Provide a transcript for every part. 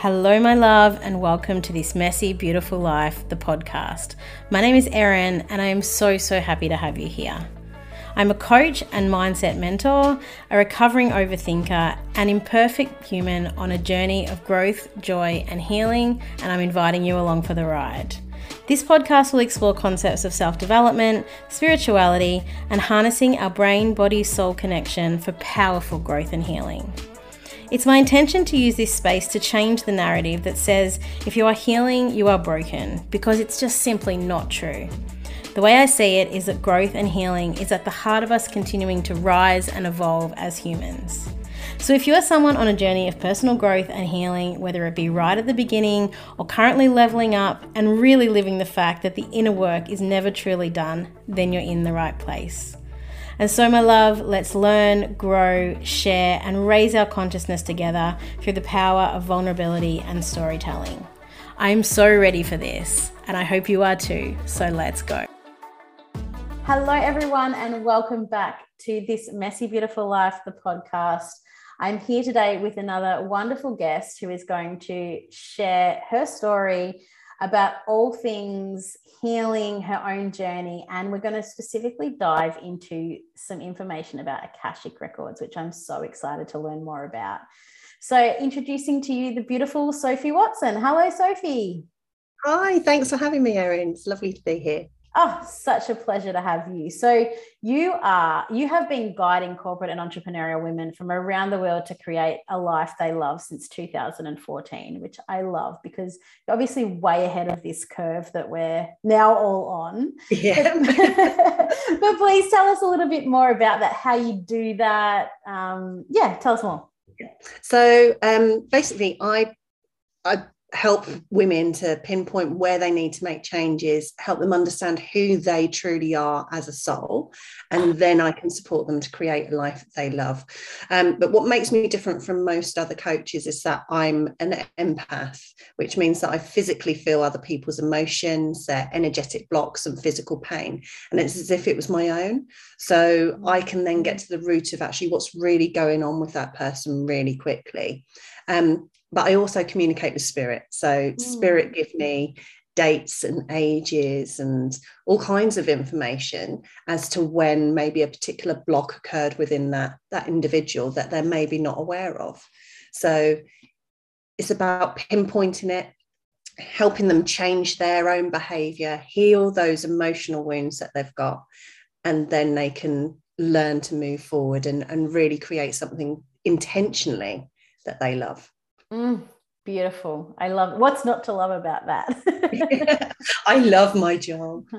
Hello, my love, and welcome to this Messy, Beautiful Life, the podcast. My name is Erin, and I am so, so happy to have you here. I'm a coach and mindset mentor, a recovering overthinker, an imperfect human on a journey of growth, joy, and healing, and I'm inviting you along for the ride. This podcast will explore concepts of self development, spirituality, and harnessing our brain body soul connection for powerful growth and healing. It's my intention to use this space to change the narrative that says if you are healing, you are broken, because it's just simply not true. The way I see it is that growth and healing is at the heart of us continuing to rise and evolve as humans. So, if you are someone on a journey of personal growth and healing, whether it be right at the beginning or currently leveling up and really living the fact that the inner work is never truly done, then you're in the right place. And so, my love, let's learn, grow, share, and raise our consciousness together through the power of vulnerability and storytelling. I'm so ready for this, and I hope you are too. So, let's go. Hello, everyone, and welcome back to this Messy Beautiful Life, the podcast. I'm here today with another wonderful guest who is going to share her story about all things healing, her own journey. And we're going to specifically dive into some information about Akashic Records, which I'm so excited to learn more about. So, introducing to you the beautiful Sophie Watson. Hello, Sophie. Hi, thanks for having me, Erin. It's lovely to be here. Oh, such a pleasure to have you. So you are you have been guiding corporate and entrepreneurial women from around the world to create a life they love since 2014, which I love because you're obviously way ahead of this curve that we're now all on. Yeah. But, but please tell us a little bit more about that, how you do that. Um, yeah, tell us more. So um, basically, I I help women to pinpoint where they need to make changes, help them understand who they truly are as a soul, and then I can support them to create a life that they love. Um, but what makes me different from most other coaches is that I'm an empath, which means that I physically feel other people's emotions, their energetic blocks, and physical pain. And it's as if it was my own. So I can then get to the root of actually what's really going on with that person really quickly. Um, but I also communicate with spirit. So mm. spirit give me dates and ages and all kinds of information as to when maybe a particular block occurred within that that individual that they're maybe not aware of. So it's about pinpointing it, helping them change their own behavior, heal those emotional wounds that they've got, and then they can learn to move forward and, and really create something intentionally that they love. Mm, beautiful. I love what's not to love about that. I love my job.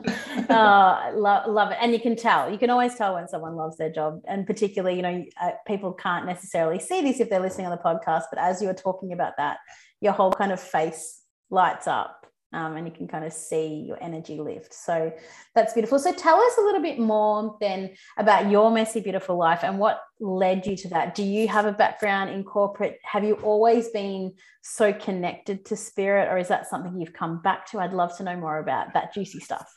oh, love, love it. And you can tell, you can always tell when someone loves their job. And particularly, you know, uh, people can't necessarily see this if they're listening on the podcast, but as you were talking about that, your whole kind of face lights up um, and you can kind of see your energy lift. So that's beautiful. So tell us a little bit more then about your messy, beautiful life and what led you to that. Do you have a background in corporate? Have you always been so connected to spirit, or is that something you've come back to? I'd love to know more about that juicy stuff.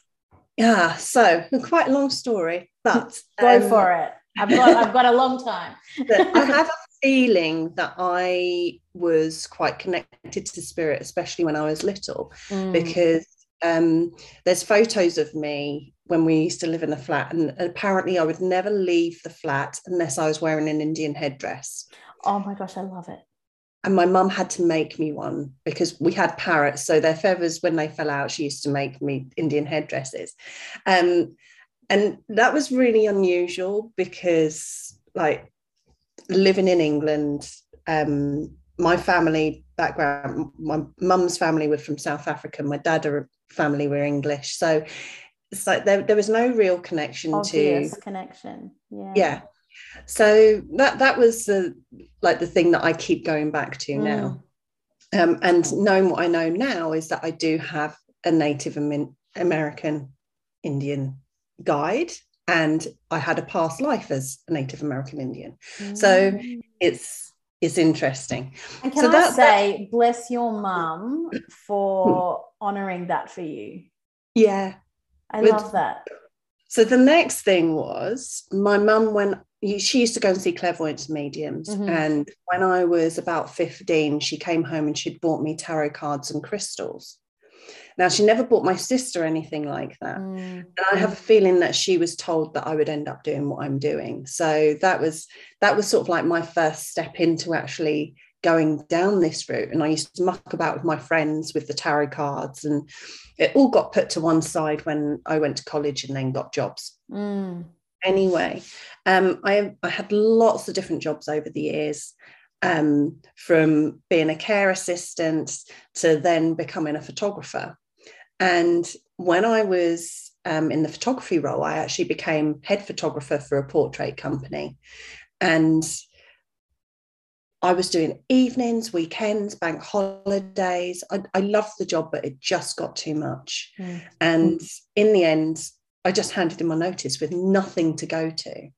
Yeah, so quite a long story, but go um, for it. I've got I've got a long time. I have a feeling that I was quite connected to spirit, especially when I was little, mm. because um, there's photos of me when we used to live in a flat, and apparently I would never leave the flat unless I was wearing an Indian headdress. Oh my gosh, I love it. And my mum had to make me one because we had parrots, so their feathers, when they fell out, she used to make me Indian headdresses. Um, and that was really unusual because, like, living in England, um, my family background, my mum's family were from South Africa, my dad or family were English. So it's like there, there was no real connection Obvious to connection. Yeah. Yeah. So that that was the like the thing that I keep going back to mm. now. Um, and knowing what I know now is that I do have a Native American Indian guide and I had a past life as a Native American Indian. Mm. So it's it's interesting. And can so I that, say, that, bless your mum for honoring that for you? Yeah. I With, love that. so the next thing was my mum went she used to go and see clairvoyants and mediums Mhm. and when i was about 15 she came home and she'd bought me tarot cards and crystals now she never bought my sister anything like that. Mm. and i have a feeling that she was told that i would end up doing what i'm doing. So that was that was sort of like my first step into actually going down this route. And i used to muck about with my friends with the tarot cards and it all got put to one side when i went to college and then got jobs. Mm. anyway um, I, I had lots of different jobs over the years um, from being a care assistant to then becoming a photographer and when i was um, in the photography role i actually became head photographer for a portrait company and I was doing evenings, weekends, bank holidays. I, I loved the job, but it just got too much. Mm. And in the end, I just handed in my notice with nothing to go to.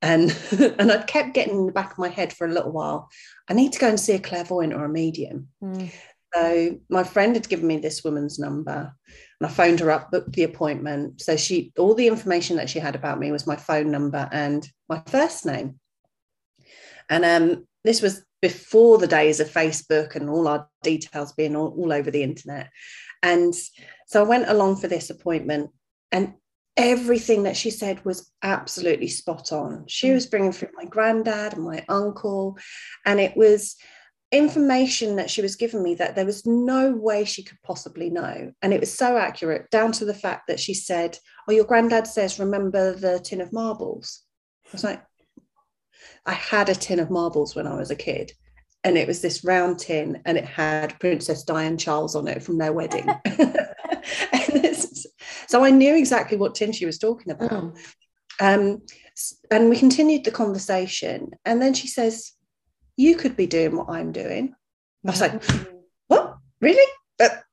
And, and I kept getting in the back of my head for a little while. I need to go and see a clairvoyant or a medium. Mm. So my friend had given me this woman's number and I phoned her up, booked the appointment. So she all the information that she had about me was my phone number and my first name. And um, this was before the days of Facebook and all our details being all, all over the internet. And so I went along for this appointment and everything that she said was absolutely spot on. She Mm. was bringing through my granddad and my uncle, and it was information that she was giving me that there was no way she could possibly know. And it was so accurate, down to the fact that she said, Oh, your granddad says, remember the tin of marbles? I was like, I had a tin of marbles when I was a kid. And it was this round tin, and it had Princess Diane Charles on it from their wedding. And it's- so I knew exactly what tin she was talking about. Mm. Um, and we continued the conversation. And then she says, You could be doing what I'm doing. I was like, What? Really? But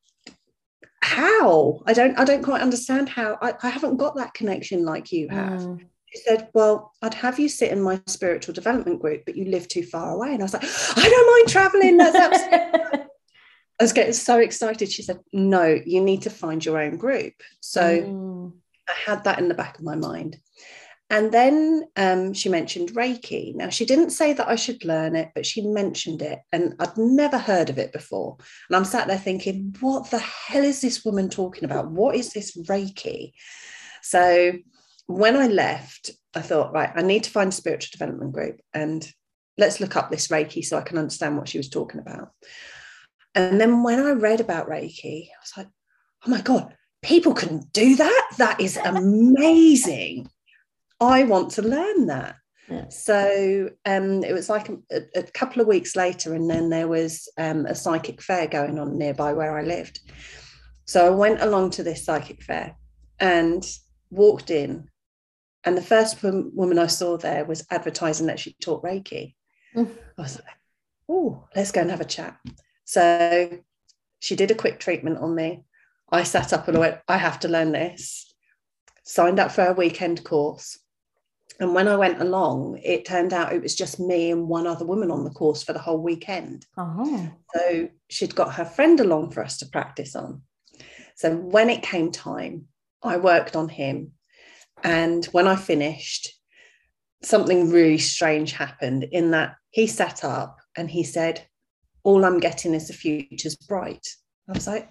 how? I don't I don't quite understand how. I, I haven't got that connection like you have. Mm. She said, Well, I'd have you sit in my spiritual development group, but you live too far away. And I was like, I don't mind traveling. That's absolutely I was getting so excited. She said, No, you need to find your own group. So Mm. I had that in the back of my mind. And then um, she mentioned Reiki. Now, she didn't say that I should learn it, but she mentioned it. And I'd never heard of it before. And I'm sat there thinking, what the hell is this woman talking about? What is this Reiki? So when I left, I thought, right, I need to find a spiritual development group and let's look up this Reiki so I can understand what she was talking about. And then when I read about Reiki, I was like, oh my God, people can do that. That is amazing. I want to learn that. Yeah. So um, it was like a, a couple of weeks later, and then there was um, a psychic fair going on nearby where I lived. So I went along to this psychic fair and walked in. And the first woman I saw there was advertising that she taught Reiki. Mm. I was like, oh, let's go and have a chat. So she did a quick treatment on me. I sat up and I went, I have to learn this. Signed up for a weekend course. And when I went along, it turned out it was just me and one other woman on the course for the whole weekend. Oh. So she'd got her friend along for us to practice on. So when it came time, I worked on him. And when I finished, something really strange happened in that he sat up and he said, All I'm getting is the future's bright. I was like,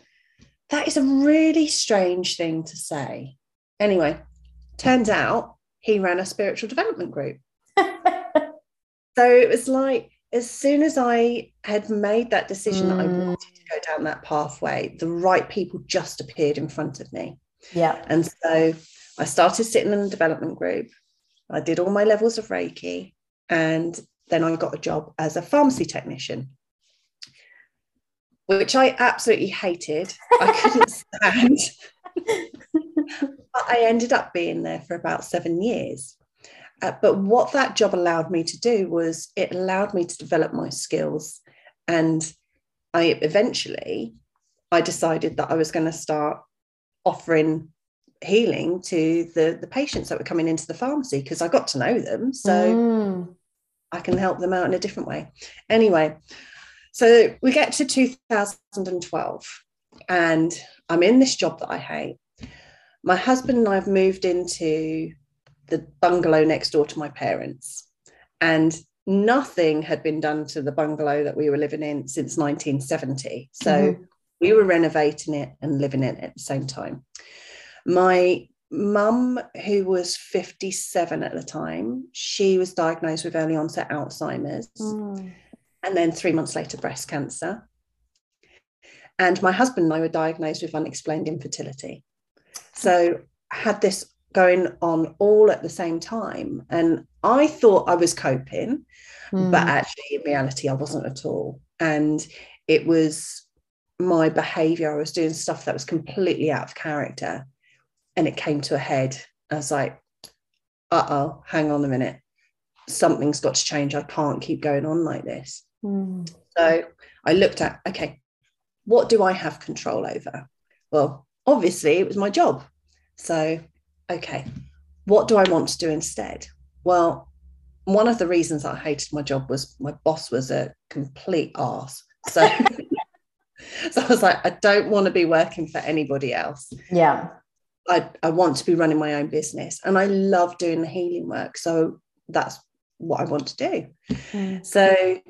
That is a really strange thing to say. Anyway, turns out he ran a spiritual development group. So it was like, as soon as I had made that decision that I Mm. wanted to go down that pathway, the right people just appeared in front of me. yeah. And so I started sitting in the development group. I did all my levels of Reiki. And then I got a job as a pharmacy technician, which I absolutely hated. I couldn't stand. I ended up being there for about seven years. Uh, but what that job allowed me to do was it allowed me to develop my skills. And I eventually I decided that I was going to start offering healing to the, the patients that were coming into the pharmacy because I got to know them. So Mm. I can help them out in a different way. Anyway, so we get to 2012 and I'm in this job that I hate. my husband and I have moved into the bungalow next door to my parents, and nothing had been done to the bungalow that we were living in since 1970. So mm-hmm. we were renovating it and living in it at the same time. My mum, who was 57 at the time, she was diagnosed with early onset Alzheimer's. Mm. And then three months later, breast cancer. And my husband and I were diagnosed with unexplained infertility. So I had this going on all at the same time. And I thought I was coping, mm. but actually, in reality, I wasn't at all. And it was my behavior. I was doing stuff that was completely out of character. And it came to a head. I was like, uh oh, hang on a minute. Something's got to change. I can't keep going on like this. Mm. So I looked at, okay, what do I have control over? Well, obviously, it was my job. So, okay, what do I want to do instead? Well, one of the reasons I hated my job was my boss was a complete arse. So, so I was like, I don't want to be working for anybody else. Yeah. I, I want to be running my own business and I love doing the healing work. So that's what I want to do. Mm. So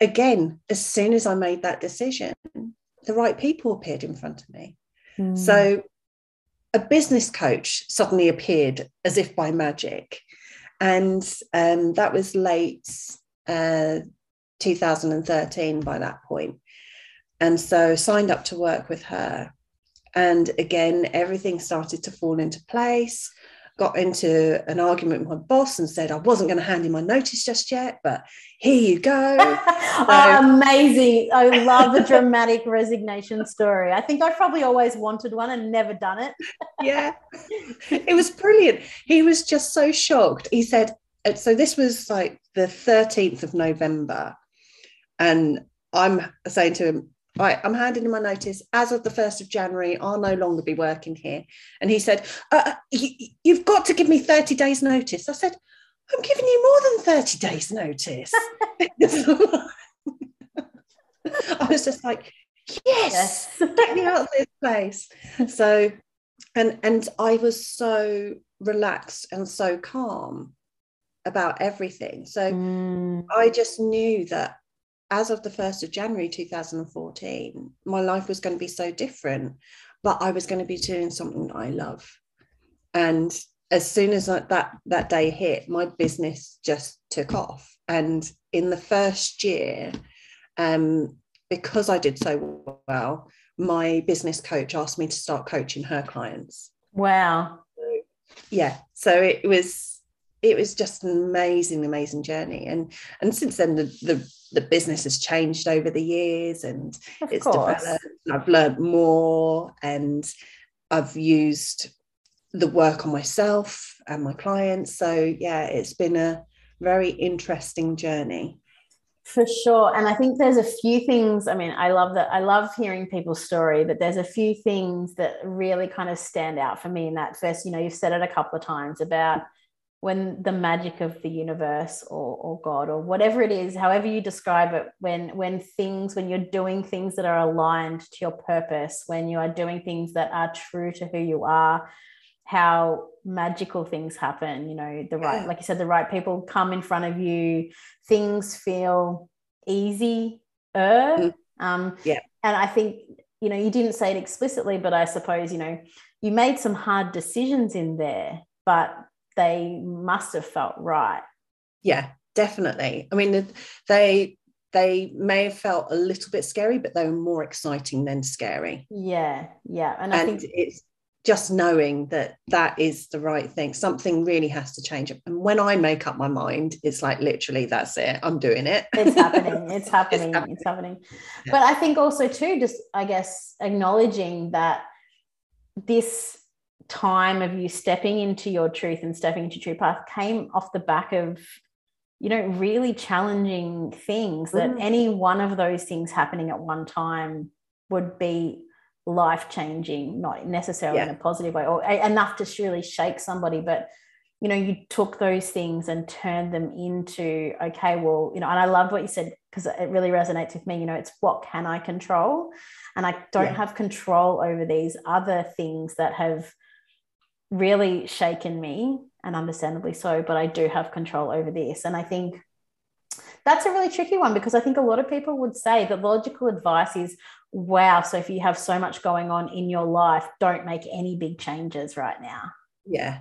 again, as soon as I made that decision, the right people appeared in front of me. Mm. So a business coach suddenly appeared as if by magic. And um, that was late uh, 2013 by that point. And so signed up to work with her. And again, everything started to fall into place got into an argument with my boss and said I wasn't going to hand in my notice just yet, but here you go. so, oh, amazing. I love a dramatic resignation story. I think I probably always wanted one and never done it. yeah. It was brilliant. He was just so shocked. He said, uh, so this was like the 13th of November. And I'm saying to him, right, I'm handing in my notice as of the 1st of January, I'll no longer be working here. And he said, uh, you, You've got to give me 30 days' notice. I said, I'm giving you more than 30 days' notice. I was just like, Yes, yes. get me out of this place. So, and and I was so relaxed and so calm about everything. So mm. I just knew that as of the 1st of January 2014, my life was going to be so different, but I was going to be doing something that I love. And as soon as I, that that day hit, my business just took off. And in the first year, um, because I did so well, my business coach asked me to start coaching her clients. Wow. yeah. So it was it was just an amazing, amazing journey. And and since then the the, the business has changed over the years and of it's course. developed. I've learned more and I've used the work on myself and my clients. So yeah, it's been a very interesting journey. For sure. And I think there's a few things. I mean, I love that. I love hearing people's story, but there's a few things that really kind of stand out for me in that first, you know, you've said it a couple of times about when the magic of the universe or, or god or whatever it is however you describe it when when things when you're doing things that are aligned to your purpose when you are doing things that are true to who you are how magical things happen you know the right like you said the right people come in front of you things feel easy mm. um yeah. and i think you know you didn't say it explicitly but i suppose you know you made some hard decisions in there but they must have felt right. Yeah, definitely. I mean, they they may have felt a little bit scary, but they were more exciting than scary. Yeah, yeah, and, I and think it's just knowing that that is the right thing. Something really has to change. And when I make up my mind, it's like literally that's it. I'm doing it. It's happening. It's happening. it's happening. It's happening. Yeah. But I think also too, just I guess acknowledging that this time of you stepping into your truth and stepping into true path came off the back of you know really challenging things that mm. any one of those things happening at one time would be life changing not necessarily yeah. in a positive way or enough to really shake somebody but you know you took those things and turned them into okay well you know and i love what you said because it really resonates with me you know it's what can i control and i don't yeah. have control over these other things that have really shaken me and understandably so but i do have control over this. And i think that's a really tricky one because i think a lot of people would say that logical advice is wow so if you have so much going on in your life don't make any big changes right now. Yeah.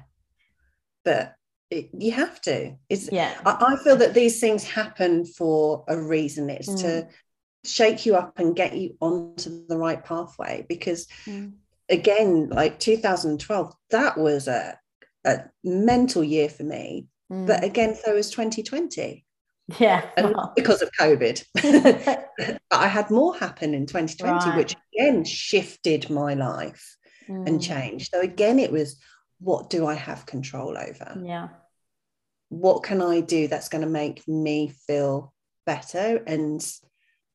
But it, you have to. It's yeah. I, I, feel that these things happen for a reason. It's mm. to shake you up and get you onto the right pathway because mm. Again like 2012 that was a, a mental year for me. Mm. but again so was 2020 yeah. And because of covid. But i had more happen in 2020 right. which again shifted my life mm. and changed. So again it was what do i have control over? Yeah. What can i do that's going to make me feel better and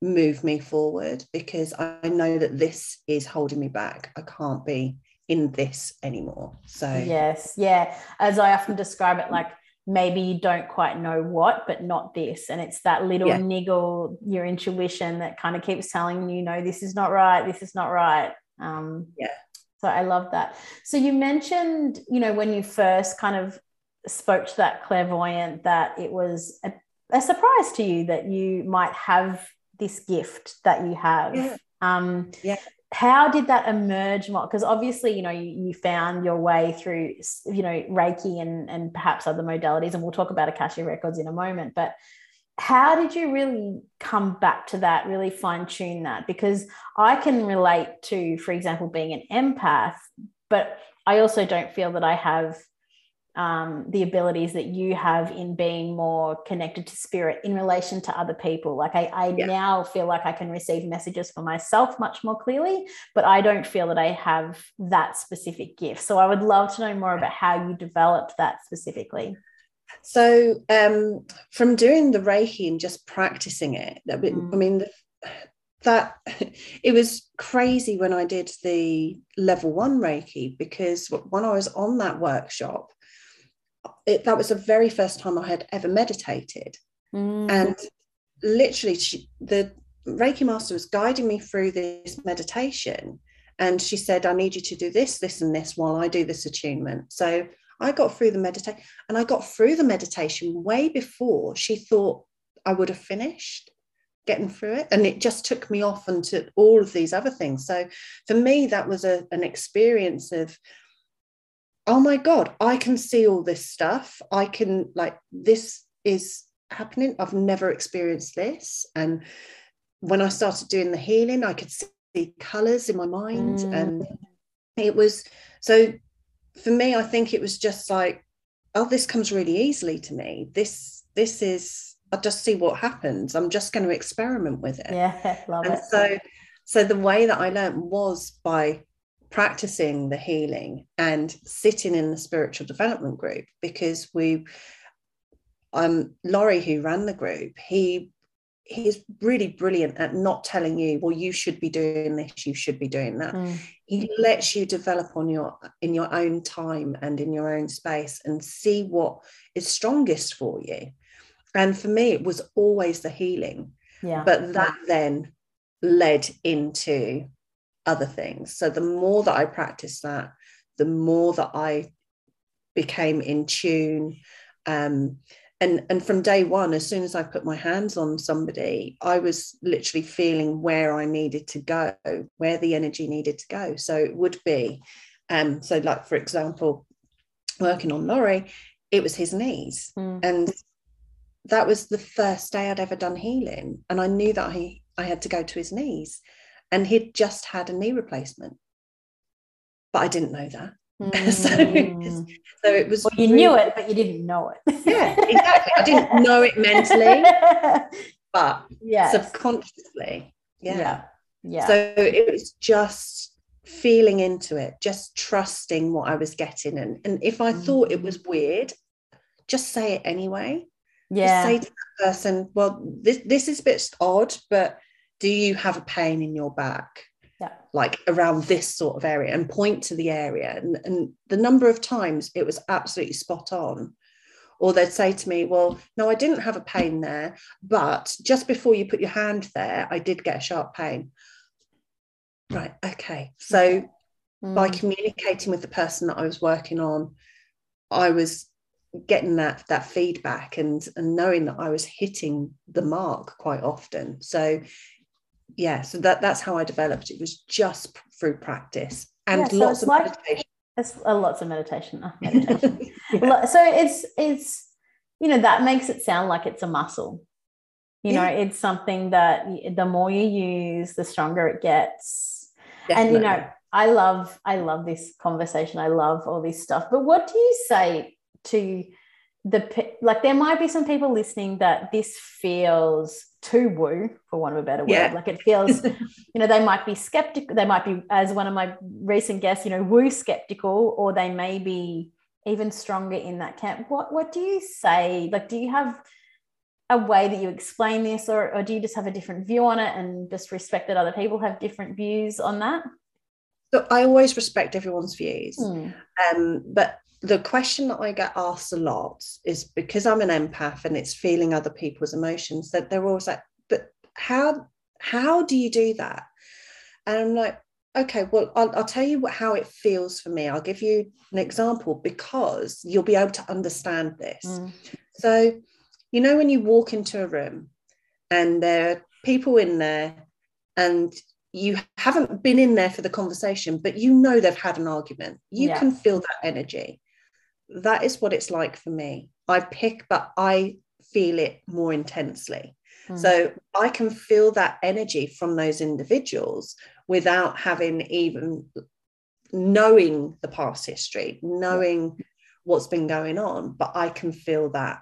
move me forward because I know that this is holding me back. I can't be in this anymore. So, yes, yeah. As I often describe it, like maybe you don't quite know what, but not this. And it's that little yeah. niggle, your intuition that kind of keeps telling you, no, this is not right. This is not right. Um, yeah. So I love that. So you mentioned, you know, when you first kind of spoke to that clairvoyant, that it was a, a surprise to you that you might have this gift that you have. Yeah. Um, yeah. How did that emerge more? Because obviously, you know, you, you, found your way through, you know, Reiki and, and perhaps other modalities, and we'll talk about Akashic Records in a moment. But how did you really come back to that, really fine tune that? Because I can relate to, for example, being an empath, but I also don't feel that I have um, the abilities that you have in being more connected to spirit in relation to other people. Like I, I yeah. now feel like I can receive messages for myself much more clearly, but I don't feel that I have that specific gift. So I would love to know more about how you developed that specifically. So um, from doing the Reiki and just practicing it, mm. I mean, that it was crazy when I did the level one Reiki because when I was on that workshop, it, that was the very first time I had ever meditated. Mm. And literally, she, the Reiki master was guiding me through this meditation. And she said, I need you to do this, this, and this while I do this attunement. So I got through the meditation and I got through the meditation way before she thought I would have finished getting through it. And it just took me off into all of these other things. So for me, that was a, an experience of oh my god i can see all this stuff. I can like this is happening. I've never experienced this. And when i started doing the healing i could see colors in my mind. Mm. and it was so for me i think it was just like oh this comes really easily to me. This this is i just see what happens. I'm just going to experiment with it. Yeah love and it. so so the way that i learned was by practicing the healing and sitting in the spiritual development group because we um Laurie who ran the group he he's really brilliant at not telling you well you should be doing this you should be doing that. Mm. he lets you develop on your in your own time and in your own space and see what is strongest for you. And for me it was always the healing. Yeah. But that then led into other things. So the more that I practiced that, the more that I became in tune. Um, and, and from day one, as soon as I put my hands on somebody, I was literally feeling where I needed to go, where the energy needed to go. So it would be, um, so like for example, working on Laurie, it was his knees. Mm. And that was the first day I'd ever done healing. And I knew that I, I had to go to his knees and he'd just had a knee replacement. But I didn't know that. Mm. so, so it was. Well, you really, knew it, but you didn't know it. yeah, exactly. I didn't know it mentally, but yes. subconsciously. Yeah. yeah. Yeah. So it was just feeling into it, just trusting what I was getting. And, and if I mm. thought it was mm. weird, just say it anyway. Yeah. Just say to that person, well, this, this is a bit odd, but do you have a pain in your back? Yeah. Like around this sort of area and point to the area. And, and the number of times it was absolutely spot on. Or they'd say to me, Well, no, I didn't have a pain there, but just before you put your hand there, I did get a sharp pain. Right. Okay. So mm. by communicating with the person that I was working on, I was getting that that feedback and and knowing that I was hitting the mark quite often. So yeah, so that that's how I developed. It was just through practice and yeah, so lots of like, meditation. It's uh, lots of meditation. Uh, meditation. yeah. So it's it's you know that makes it sound like it's a muscle. You yeah. know, it's something that the more you use, the stronger it gets. Definitely. And you know, I love I love this conversation. I love all this stuff. But what do you say to the like there might be some people listening that this feels too woo for want of a better word yeah. like it feels you know they might be skeptical they might be as one of my recent guests you know woo skeptical or they may be even stronger in that camp what what do you say like do you have a way that you explain this or, or do you just have a different view on it and just respect that other people have different views on that so I always respect everyone's views. Mm. Um, but the question that I get asked a lot is because I'm an empath and it's feeling other people's emotions that they're always like, but how how do you do that? And I'm like, okay, well, I'll, I'll tell you what, how it feels for me. I'll give you an example because you'll be able to understand this. Mm. So, you know, when you walk into a room and there are people in there and you haven't been in there for the conversation, but you know they've had an argument. You yeah. can feel that energy that is what it's like for me. I pick, but I feel it more intensely. Mm. So I can feel that energy from those individuals without having even knowing the past history, knowing what's been going on, but I can feel that.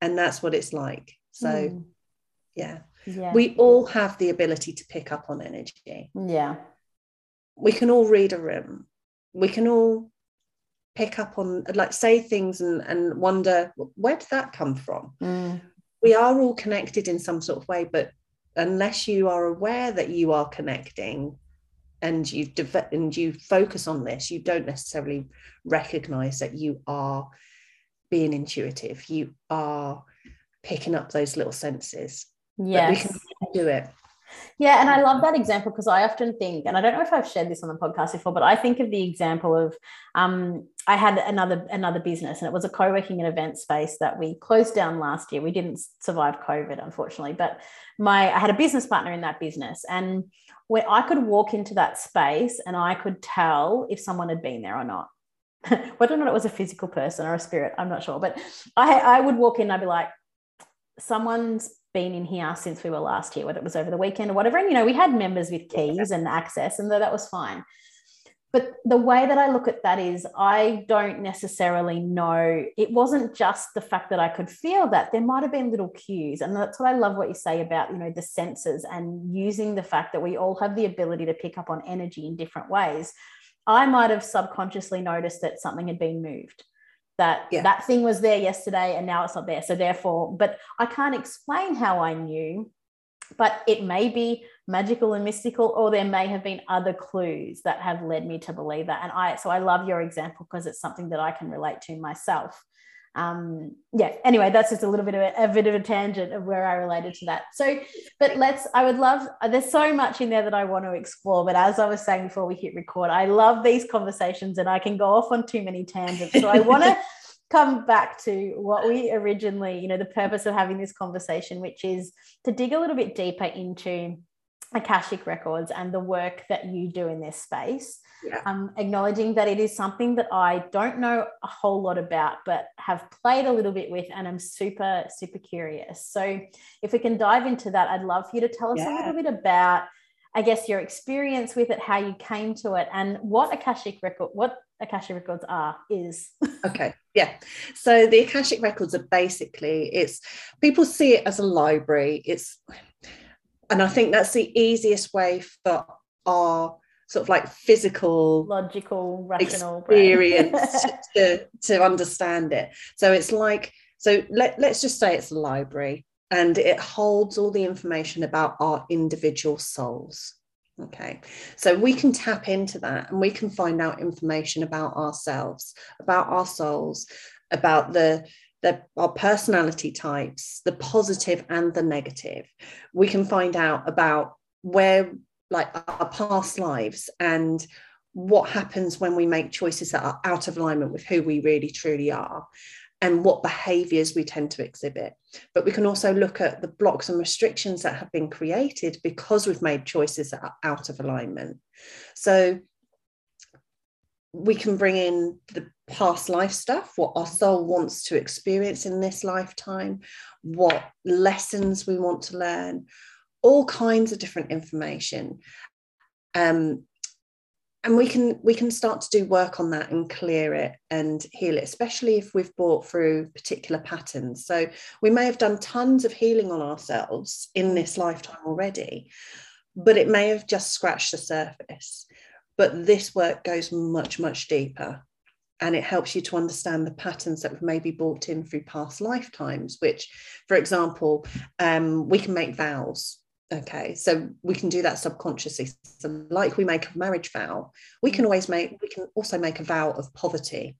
And that's what it's like. So, mm. yeah. yeah. We all have the ability to pick up on energy. Yeah. We can all read a room. We can all pick up on like say things and, and wonder where did that come from? Mm. we are all connected in some sort of way but unless you are aware that you are connecting and you dev- and you focus on this you don't necessarily recognize that you are being intuitive. You are picking up those little senses. Yes we can do it yeah, and I love that example because I often think, and I don't know if I've shared this on the podcast before, but I think of the example of um, I had another another business, and it was a co-working and event space that we closed down last year. We didn't survive COVID, unfortunately, but my I had a business partner in that business, and where I could walk into that space and I could tell if someone had been there or not. Whether or not it was a physical person or a spirit, I'm not sure, but I I would walk in and I'd be like, someone's been in here since we were last here, whether it was over the weekend or whatever. And, you know, we had members with keys and access, and that was fine. But the way that I look at that is, I don't necessarily know. It wasn't just the fact that I could feel that. There might have been little cues. And that's what I love what you say about, you know, the senses and using the fact that we all have the ability to pick up on energy in different ways. I might have subconsciously noticed that something had been moved that yeah. that thing was there yesterday and now it's not there. So therefore but i can't explain how i knew but it may be magical and mystical or there may have been other clues that have led me to believe that. And i so i love your example because it's something that i can relate to myself um yeah anyway that's just a little bit of a, a, bit of a tangent of where i related to that so but let's i would love there's so much in there that i want to explore but as i was saying before we hit record i love these conversations and i can go off on too many tangents so i want to come back to what we originally you know the purpose of having this conversation which is to dig a little bit deeper into Akashic Records and the work that you do in this space. Yeah. Um, acknowledging that it is something that I don't know a whole lot about, but have played a little bit with, and I'm super, super curious. So, if we can dive into that, I'd love for you to tell us yeah. a little bit about, I guess, your experience with it, how you came to it, and what Akashic Record, what Akashic Records are, is. okay. Yeah. So the Akashic Records are basically it's people see it as a library. It's and I think that's the easiest way for our sort of like physical logical rational experience to, to understand it. So it's like so let, let's just say it's a library and it holds all the information about our individual souls. Okay. So we can tap into that and we can find out information about ourselves about our souls about the the, our personality types, the positive and the negative. We can find out about where, like, our past lives and what happens when we make choices that are out of alignment with who we really truly are and what behaviors we tend to exhibit. But we can also look at the blocks and restrictions that have been created because we've made choices that are out of alignment. So we can bring in the past life stuff, what our soul wants to experience in this lifetime, what lessons we want to learn, all kinds of different information. Um, and we can we can start to do work on that and clear it and heal it especially if we've brought through particular patterns. So we may have done tons of healing on ourselves in this lifetime already but it may have just scratched the surface. But this work goes much much deeper and it helps you to understand the patterns that have maybe brought in through past lifetimes which for example um, we can make vows okay so we can do that subconsciously so like we make a marriage vow we can mm. always make we can also make a vow of poverty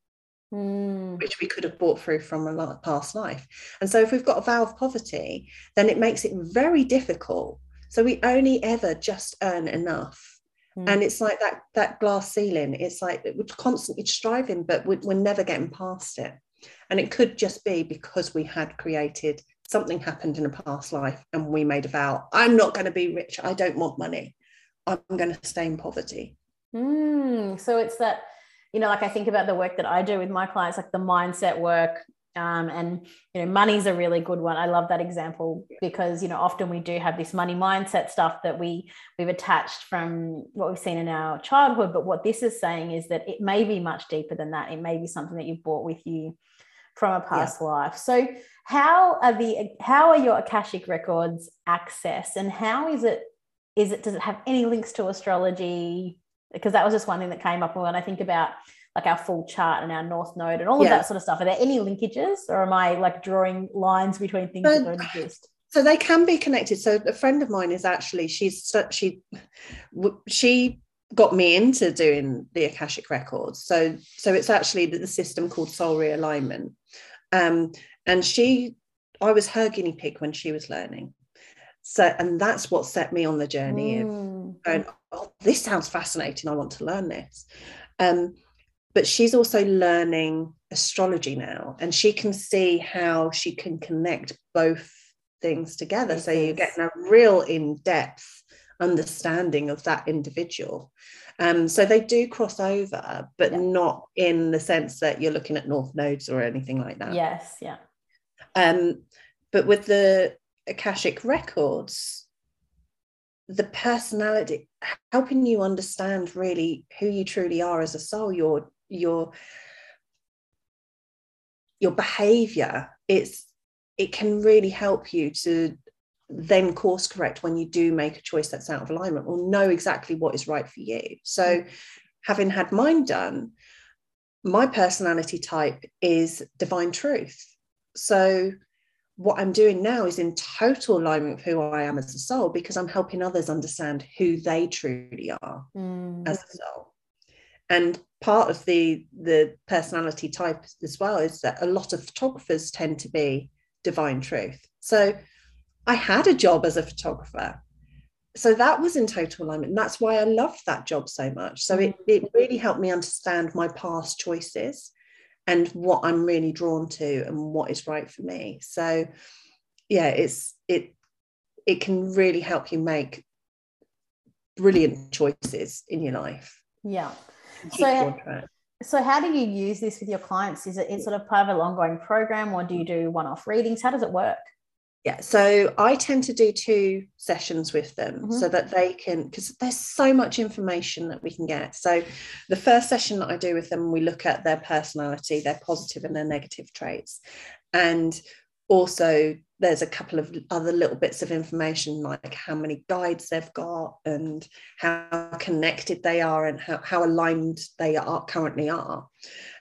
mm. which we could have brought through from a past life and so if we've got a vow of poverty then it makes it very difficult so we only ever just earn enough mm. and it's like that that glass ceiling it's like we're constantly striving but we're, we're never getting past it and it could just be because we had created something happened in a past life and we made a vow i'm not going to be rich. I don't want money. I'm going to stay in poverty. Mm, so it's that you know like i think about the work that i do with my clients like the mindset work um, and you know money's a really good one. I love that example because you know often we do have this money mindset stuff that we we've attached from what we've seen in our childhood but what this is saying is that it may be much deeper than that. It may be something that you've brought with you from a past yeah. life. So how are the how are your akashic records accessed and how is it is it does it have any links to astrology? Because that was just one thing that came up when i think about like our full chart and our north node and all of that sort of stuff. Are there any linkages or am i like drawing lines between things that don't exist? So they can be connected. So a friend of mine is actually she's she she got me into doing the akashic records. So so it's actually the system called soul realignment. Um, and she i was her guinea pig when she was learning. So and that's what set me on the journey mm. of going oh this sounds fascinating. I want to learn this. Um, but she's also learning astrology now and she can see how she can connect both things together. So you're getting a real in-depth understanding of that individual. Um, so they do cross over but yeah. not in the sense that you're looking at north nodes or anything like that. Yes yeah. Um, but with the Akashic records, the personality, helping you understand really who you truly are as a soul, your your your behavior, it's it can really help you to then course correct when you do make a choice that's out of alignment or know exactly what is right for you. So, mm. having had mine done, my personality type is divine truth. So what I'm doing now is in total alignment with who I am as a soul because I'm helping others understand who they truly are mm. as a soul. And part of the the personality type as well is that a lot of photographers tend to be divine truth. So I had a job as a photographer. So that was in total alignment. And that's why I loved that job so much. So it, it really helped me understand my past choices and what I'm really drawn to and what is right for me. So yeah, it's it it can really help you make brilliant choices in your life. Yeah. So so how do you use this with your clients? Is it sort of part of an ongoing program or do you do one-off readings? How does it work? Yeah, so I tend to do two sessions with them mm-hmm. so that they can, because there's so much information that we can get. So, the first session that I do with them, we look at their personality, their positive and their negative traits. And also, there's a couple of other little bits of information like how many guides they've got and how connected they are and how, how aligned they are currently are.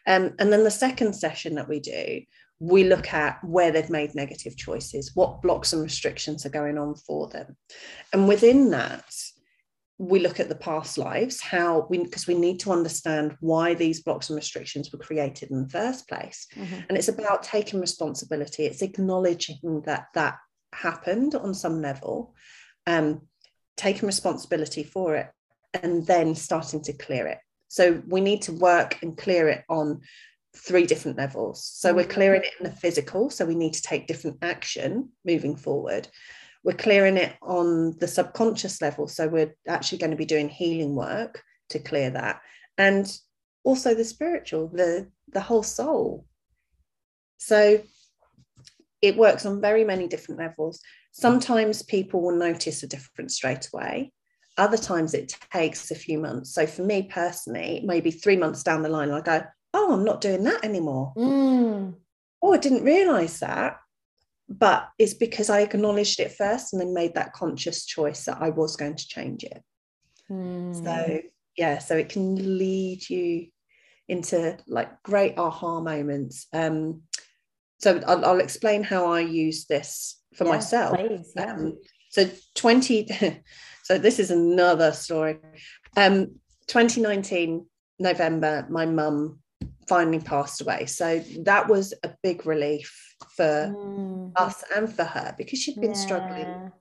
Um, and then the second session that we do, we look at where they've made negative choices, what blocks and restrictions are going on for them. And within that, we look at the past lives, how we, because we need to understand why these blocks and restrictions were created in the first place. Mm-hmm. And it's about taking responsibility, it's acknowledging that that happened on some level, um, taking responsibility for it, and then starting to clear it. So we need to work and clear it on three different levels. So we're mm-hmm. clearing it in the physical. So we need to take different action moving forward. We're clearing it on the subconscious level. So we're actually going to be doing healing work to clear that. And also the spiritual, the the whole soul. So it works on very many different levels. Sometimes people will notice a difference straight away. Other times it takes a few months. So for me personally, maybe three months down the line, I go, oh, I'm not doing that anymore. Mm. Oh, I didn't realize that. But it's because I acknowledged it first and then made that conscious choice that I was going to change it. Mm. So, yeah, so it can lead you into like great aha moments. Um, so I'll, I'll explain how I use this for Yeah, myself. please, yeah. Um, so 20, so this is another story. Um, 2019, November, my mum finally passed away. So that was a big relief for Mm. us and for her because she'd been struggling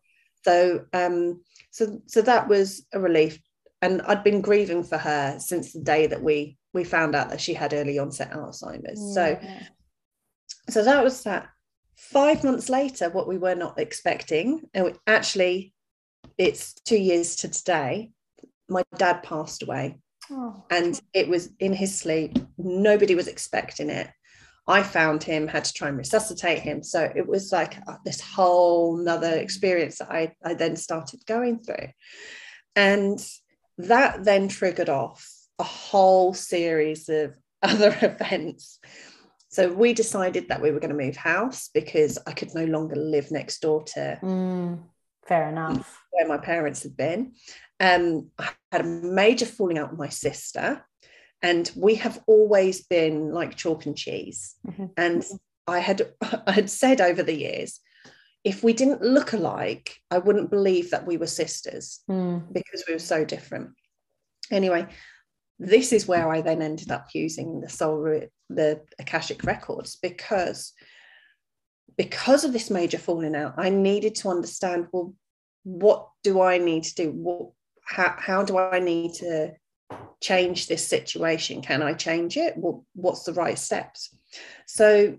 so um so so that was a relief and i'd been grieving for her since the day that we we found out that she had early onset alzheimer's so Yeah. so that was that five months later what we were not expecting and we- actually it's two years to today my dad passed away Oh. and it was in his sleep. Nobody was expecting it. I found him had to try and resuscitate him. So it was like uh, this whole nother experience that I, I then started going through. And that then triggered off a whole series of other events. So we decided that we were going to move house because i could no longer live next door to Mm. Fair enough. where my parents had been. Um, I had a major falling out with my sister, and we have always been like chalk and cheese. Mhm. And I had I had said over the years, if we didn't look alike, I wouldn't believe that we were sisters Mm. because we were so different. Anyway, this is where I then ended up using the soul the Akashic records because because of this major falling out, I needed to understand well, what do I need to do? What how, how do I need to change this situation? Can I change it? What, what's the right steps? So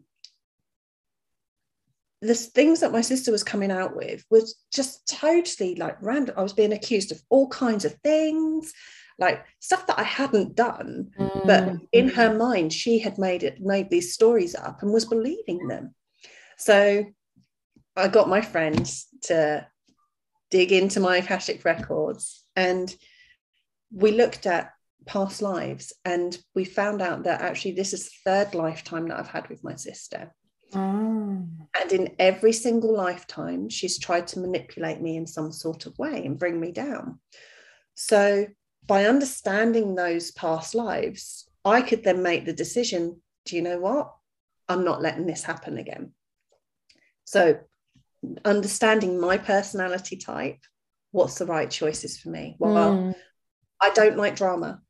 the things that my sister was coming out with was just totally like random. I was being accused of all kinds of things, like stuff that I hadn't done, but Mm. in her mind, she had made it made these stories up and was believing them. So I got my friends to dig into my Akashic records and we looked at past lives and we found out that actually this is the third lifetime that I've had with my sister. Mm. And in every single lifetime, she's tried to manipulate me in some sort of way and bring me down. So, by understanding those past lives, I could then make the decision do you know what? I'm not letting this happen again. So, understanding my personality type, what's the right choices for me? Well, Mm. I don't like drama.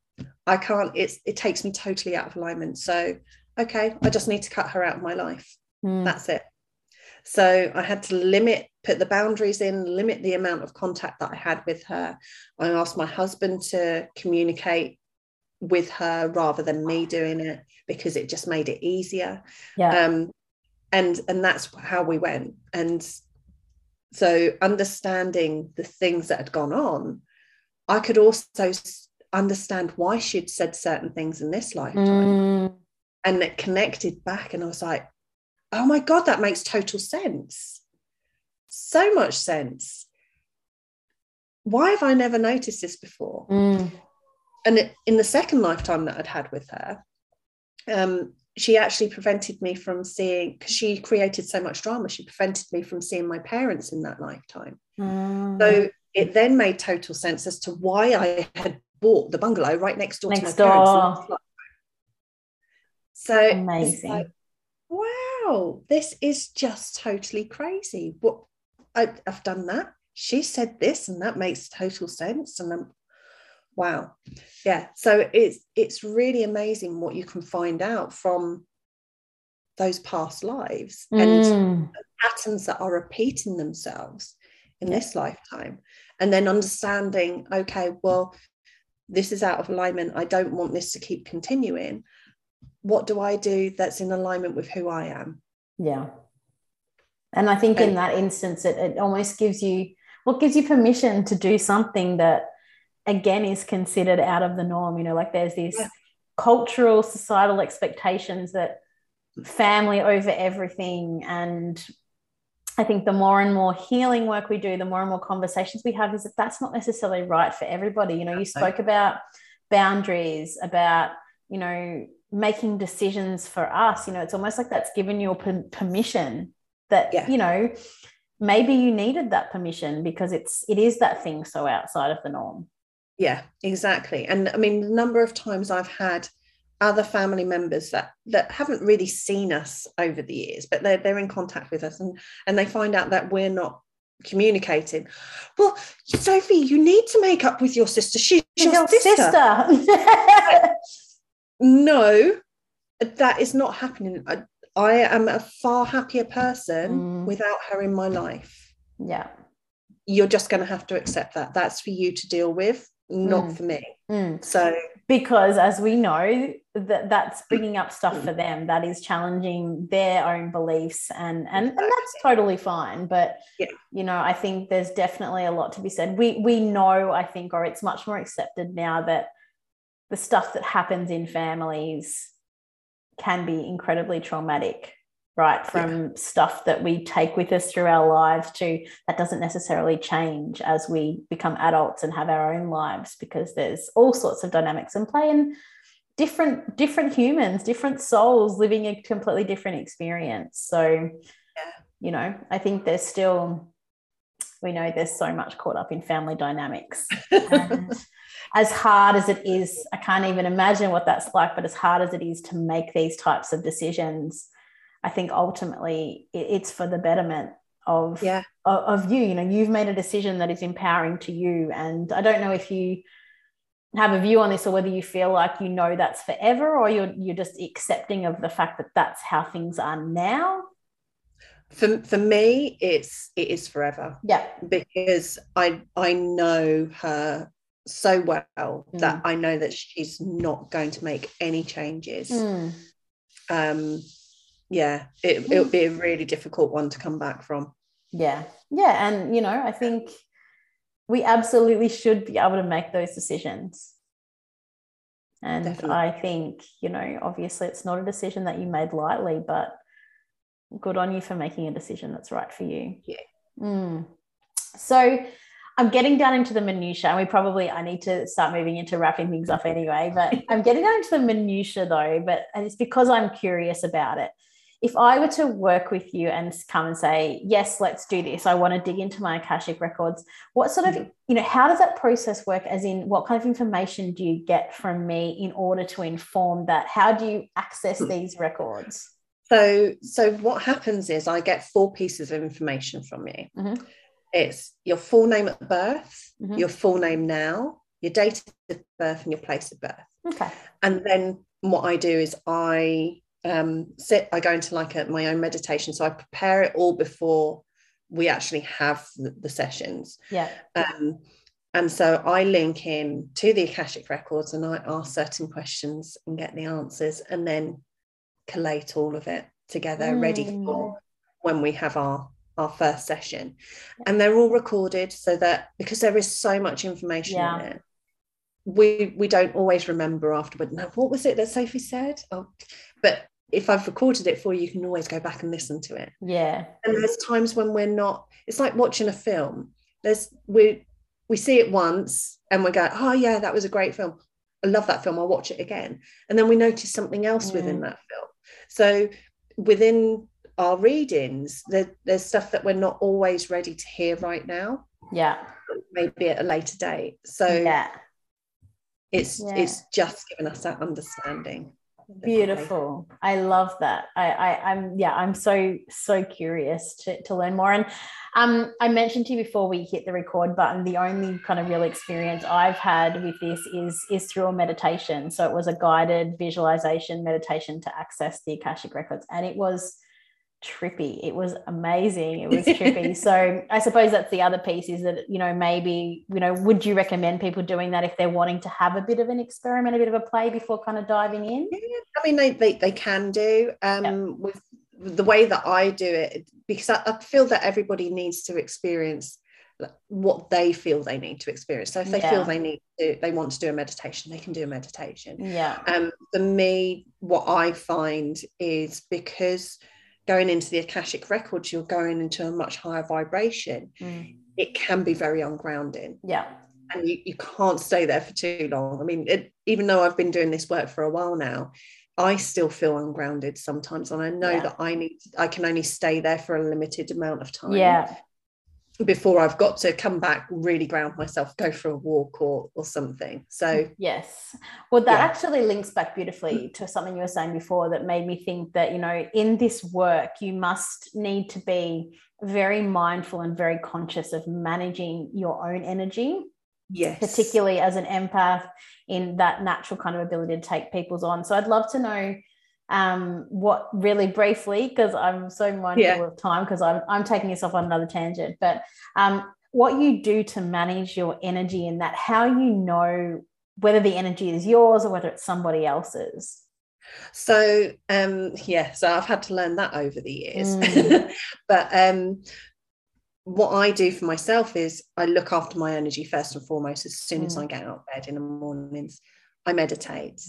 I can't, it's, it takes me totally out of alignment. So, okay, I just need to cut her out of my life. Mm. That's it. So I had to limit, put the boundaries in, limit the amount of contact that I had with her. I asked my husband to communicate with her rather than me doing it because it just made it easier. yeah. Um, and and that's how we went. And so understanding the things that had gone on, I could also understand why she'd said certain things in this lifetime Mm. and it connected back and i was like oh my god that makes total sense so much sense why have i never noticed this before Mm. and it, in the second lifetime that i'd had with her um, she actually prevented me from seeing because she created so much drama she prevented me from seeing my parents in that lifetime Mm. so it then made total sense as to why i had bought the bungalow right next door Next to my parents door. lifetime. so Amazing. like, wow, this is just totally crazy. What I, I've done that. She said this, and that makes total sense. And I'm, wow, yeah. So it's it's really amazing what you can find out from those past lives and Mm. patterns that are repeating themselves in this lifetime, and then understanding, okay, well, this is out of alignment. I don't want this to keep continuing. What do i do that's in alignment with who i am? Yeah. And i think and, in that instance it, it almost gives you what gives you permission to do something that again is considered out of the norm you know like there's this yeah. cultural societal expectations that family over everything and I think the more and more healing work we do, the more and more conversations we have, is that that's not necessarily right for everybody. You know, you spoke about boundaries, about, you know, making decisions for us. You know, it's almost like that's given you permission that, yeah. you know, maybe you needed that permission because it's it is that thing so outside of the norm. Yeah, exactly. And I mean, the number of times I've had other family members that that haven't really seen us over the years but they're, they're in contact with us and and they find out that we're not communicating. Well sophie you need to make up with your sister. She's your, your sister, sister. no that is not happening. I, I, am a far happier person mm. without her in my life. Yeah. You're just going to have to accept that. That's for you to deal with not mm. for me mm. so because as we know that that's bringing up stuff for them that is challenging their own beliefs and and, and that's totally fine but yeah. you know i think there's definitely a lot to be said we we know i think or it's much more accepted now that the stuff that happens in families can be incredibly traumatic right from yeah. stuff that we take with us through our lives to that doesn't necessarily change as we become adults and have our own lives because there's all sorts of dynamics in play and different different humans different souls living a completely different experience so yeah. you know i think there's still we know there's so much caught up in family dynamics and as hard as it is i can't even imagine what that's like but as hard as it is to make these types of decisions I think ultimately it's for the betterment of, yeah. of, of you. You know, you've made a decision that is empowering to you. And I don't know if you have a view on this or whether you feel like you know that's forever or you're you're just accepting of the fact that that's how things are now for, for me it's it is forever yeah because i i know her so well mm. that i know that she's not going to make any changes mm. um yeah, it, it would be a really difficult one to come back from. Yeah. Yeah. And, you know, I think we absolutely should be able to make those decisions. And Definitely. I think, you know, obviously it's not a decision that you made lightly, but good on you for making a decision that's right for you. Yeah. Mm. So I'm getting down into the minutia, and we probably I need to start moving into wrapping things up anyway. But I'm getting down into the minutia though, but and it's because I'm curious about it if I were to work with you and come and say, yes, let's do this, I want to dig into my Akashic records, what sort of, mm-hmm. you know, how does that process work? As in, what kind of information do you get from me in order to inform that? How do you access mm. these records? So, so what happens is I get four pieces of information from you. Mm-hmm. It's your full name at birth, mm-hmm. your full name now, your date of birth, and your place of birth. Okay. And then what I do is I um, sit, I go into like a, my own meditation. So I prepare it all before we actually have the, the sessions. Yeah. Um, and so I link in to the Akashic records and I ask certain questions and get the answers and then collate all of it together, mm. ready for when we have our our first session. And they're all recorded so that because there is so much information yeah. in it, we we don't always remember afterward. Now, what was it that Sophie said? Oh, but if I've recorded it for you, you can always go back and listen to it. Yeah. And there's times when we're not, it's like watching a film. There's we we see it once and we go, oh yeah, that was a great film. I love that film. I'll watch it again. And then we notice something else mm. within that film. So within our readings, there, there's stuff that we're not always ready to hear right now. Yeah. Maybe at a later date. So yeah. It's yeah. it's just given us that understanding beautiful. I love that. I, I i'm yeah i'm so so curious to, to learn more. And um i mentioned to you before we hit the record button the only kind of real experience i've had with this is is through a meditation. So it was a guided visualization meditation to access the akashic records. And it was trippy. It was amazing. It was trippy. so I suppose that's the other piece is that, you know, maybe, you know, would you recommend people doing that if they're wanting to have a bit of an experiment, a bit of a play before kind of diving in? Yeah, I mean, they, they, they can do. Um, yeah. With the way that I do it, because I, I feel that everybody needs to experience what they feel they need to experience. So if they yeah. feel they need to, they want to do a meditation, they can do a meditation. Yeah. Um, for me, what I find is because going into the Akashic records, you're going into a much higher vibration. Mm. It can be very ungrounding. Yeah. And you, you can't stay there for too long. I mean, it, even though I've been doing this work for a while now, I still feel ungrounded sometimes. And I know yeah. that I need, I can only stay there for a limited amount of time. Yeah before I've got to come back, really ground myself, go for a walk or or something. So yes, well, that yeah. actually links back beautifully mm. to something you were saying before that made me think that you know in this work you must need to be very mindful and very conscious of managing your own energy. Yes, particularly as an empath in that natural kind of ability to take people's on. So I'd love to know um, what really briefly, because I'm so mindful yeah. of time, because I'm, I'm taking this off on another tangent, but um, what you do to manage your energy in that, how you know whether the energy is yours or whether it's somebody else's. So um yeah, so I've had to learn that over the years. Mm. but um what I do for myself is I look after my energy first and foremost as soon mm. as I get out of bed in the mornings. I meditate.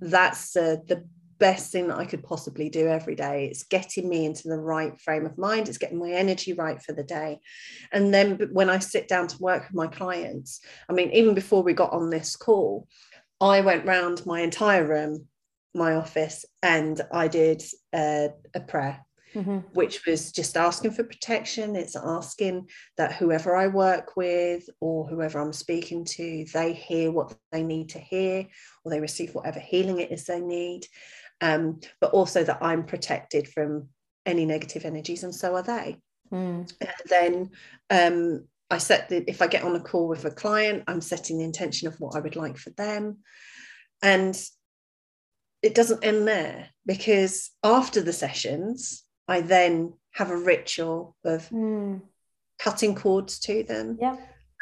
That's uh, the best thing that I could possibly do every day. It's getting me into the right frame of mind, it's getting my energy right for the day. And then when I sit down to work with my clients, I mean, even before we got on this call, I went round my entire room, my office, and I did a prayer. Mm-hmm. Which was just asking for protection. It's asking that whoever I work with or whoever I'm speaking to, they hear what they need to hear or they receive whatever healing it is they need um, but also that I'm protected from any negative energies, and so are they. Mm. And then um, I set the, if I get on a call with a client, I'm setting the intention of what I would like for them. And it doesn't end there because after the sessions, I then have a ritual of mm. cutting cords to them, yeah.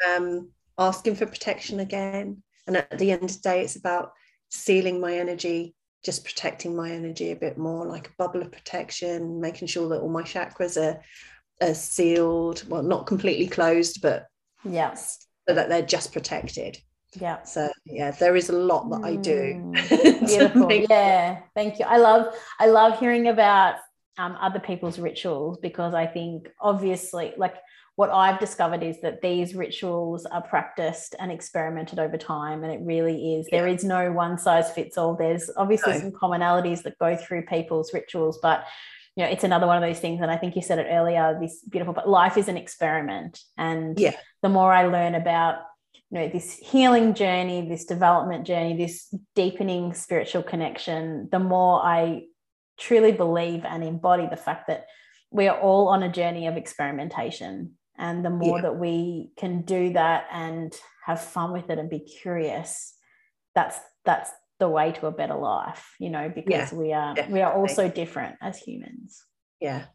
um, asking for protection again. And at the end of the day, it's about sealing my energy just protecting my energy a bit more, like a bubble of protection, making sure that all my chakras are, are sealed, well, not completely closed, but yes, so that they're just protected. Yeah. So yeah, there is a lot that I do. Mm, beautiful. yeah. Thank you. I love I love hearing about um, other people's rituals because I think obviously like what I've discovered is that these rituals are practiced and experimented over time. And it really is, yeah. there is no one size fits all. There's obviously no. some commonalities that go through people's rituals, but you know, it's another one of those things. And I think you said it earlier, this beautiful, but life is an experiment. And yeah. the more I learn about you know this healing journey this development journey this deepening spiritual connection the more i truly believe and embody the fact that we are all on a journey of experimentation and the more yeah. that we can do that and have fun with it and be curious that's that's the way to a better life you know because yeah, we are definitely. we are also different as humans yeah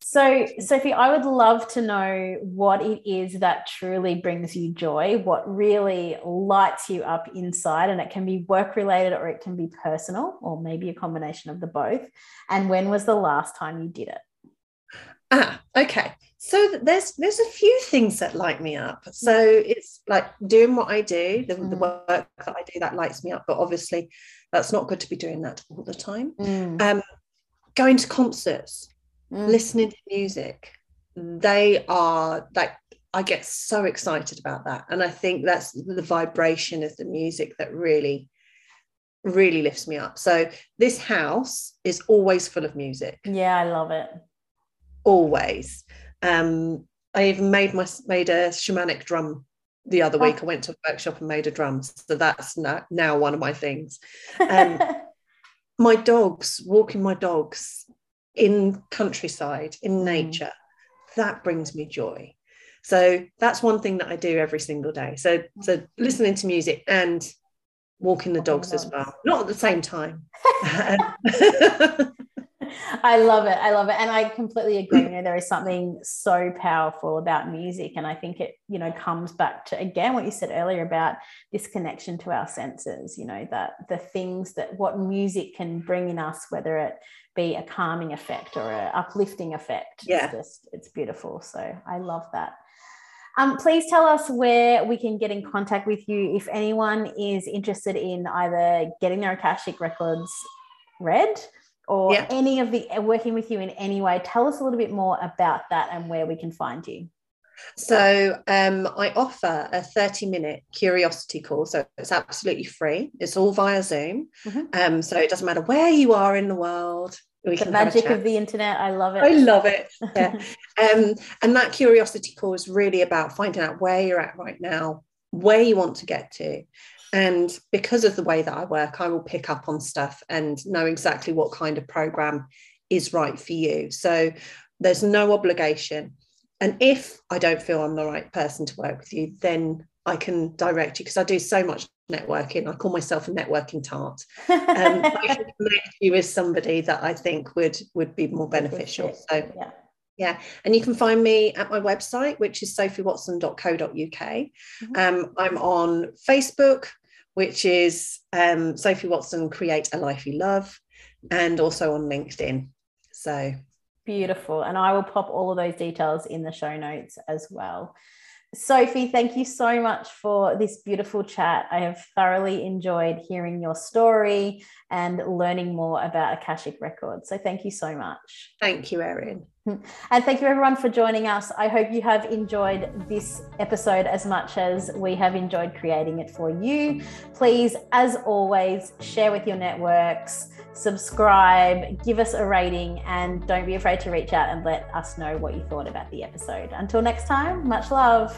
so sophie i would love to know what it is that truly brings you joy what really lights you up inside and it can be work related or it can be personal or maybe a combination of the both and when was the last time you did it ah okay. So there's there's a few things that light me up. So it's like doing what i do the, mm. the, work that i do that lights me up but obviously that's not good to be doing that all the time. Mm. um, going to concerts mm. listening to music they are like i get so excited about that. And i think that's the vibration of the music that really really lifts me up. So this house is always full of music. Yeah i love it always um, I even made my made a shamanic drum the other week. Oh. I went to a workshop and made a drum, so that's now, now one of my things. Um, my dogs, walking my dogs in countryside, in mm. nature, that brings me joy. So that's one thing that I do every single day. So so listening to music and walking the dogs as well, not at the same time. I love it. I love it. And I completely agree. You know, there is something so powerful about music. And I think it, you know, comes back to again what you said earlier about this connection to our senses, you know, that the things that what music can bring in us, whether it be a calming effect or an uplifting effect. Yeah. It's just it's beautiful. So I love that. Um, please tell us where we can get in contact with you if anyone is interested in either getting their Akashic records read or Yeah. any of the working with you in any way. Tell us a little bit more about that and where we can find you. So um, I offer a 30 minute curiosity call. So it's absolutely free. It's all via Zoom. Mhm. Um, so it doesn't matter where you are in the world. We The magic of the internet. I love it. I love it. Yeah. um, and that curiosity call is really about finding out where you're at right now, where you want to get to. And because of the way that I work, I will pick up on stuff and know exactly what kind of program is right for you. So there's no obligation. And if I don't feel I'm the right person to work with you, then I can direct you because I do so much networking. I call myself a networking tart. Um, I can connect you with somebody that I think would would be more beneficial. So yeah. yeah, and you can find me at my website, which is sophiewatson.co.uk. Mhm. Um, I'm on Facebook, which is um, Sophie Watson Create a Life You Love, and also on LinkedIn. So Beautiful. And I will pop all of those details in the show notes as well. Sophie, thank you so much for this beautiful chat. I have thoroughly enjoyed hearing your story and learning more about Akashic Records. So thank you so much. thank you, Erin. And thank you everyone for joining us. I hope you have enjoyed this episode as much as we have enjoyed creating it for you. Please, as always, share with your networks, subscribe, give us a rating, and don't be afraid to reach out and let us know what you thought about the episode. Until next time, much love.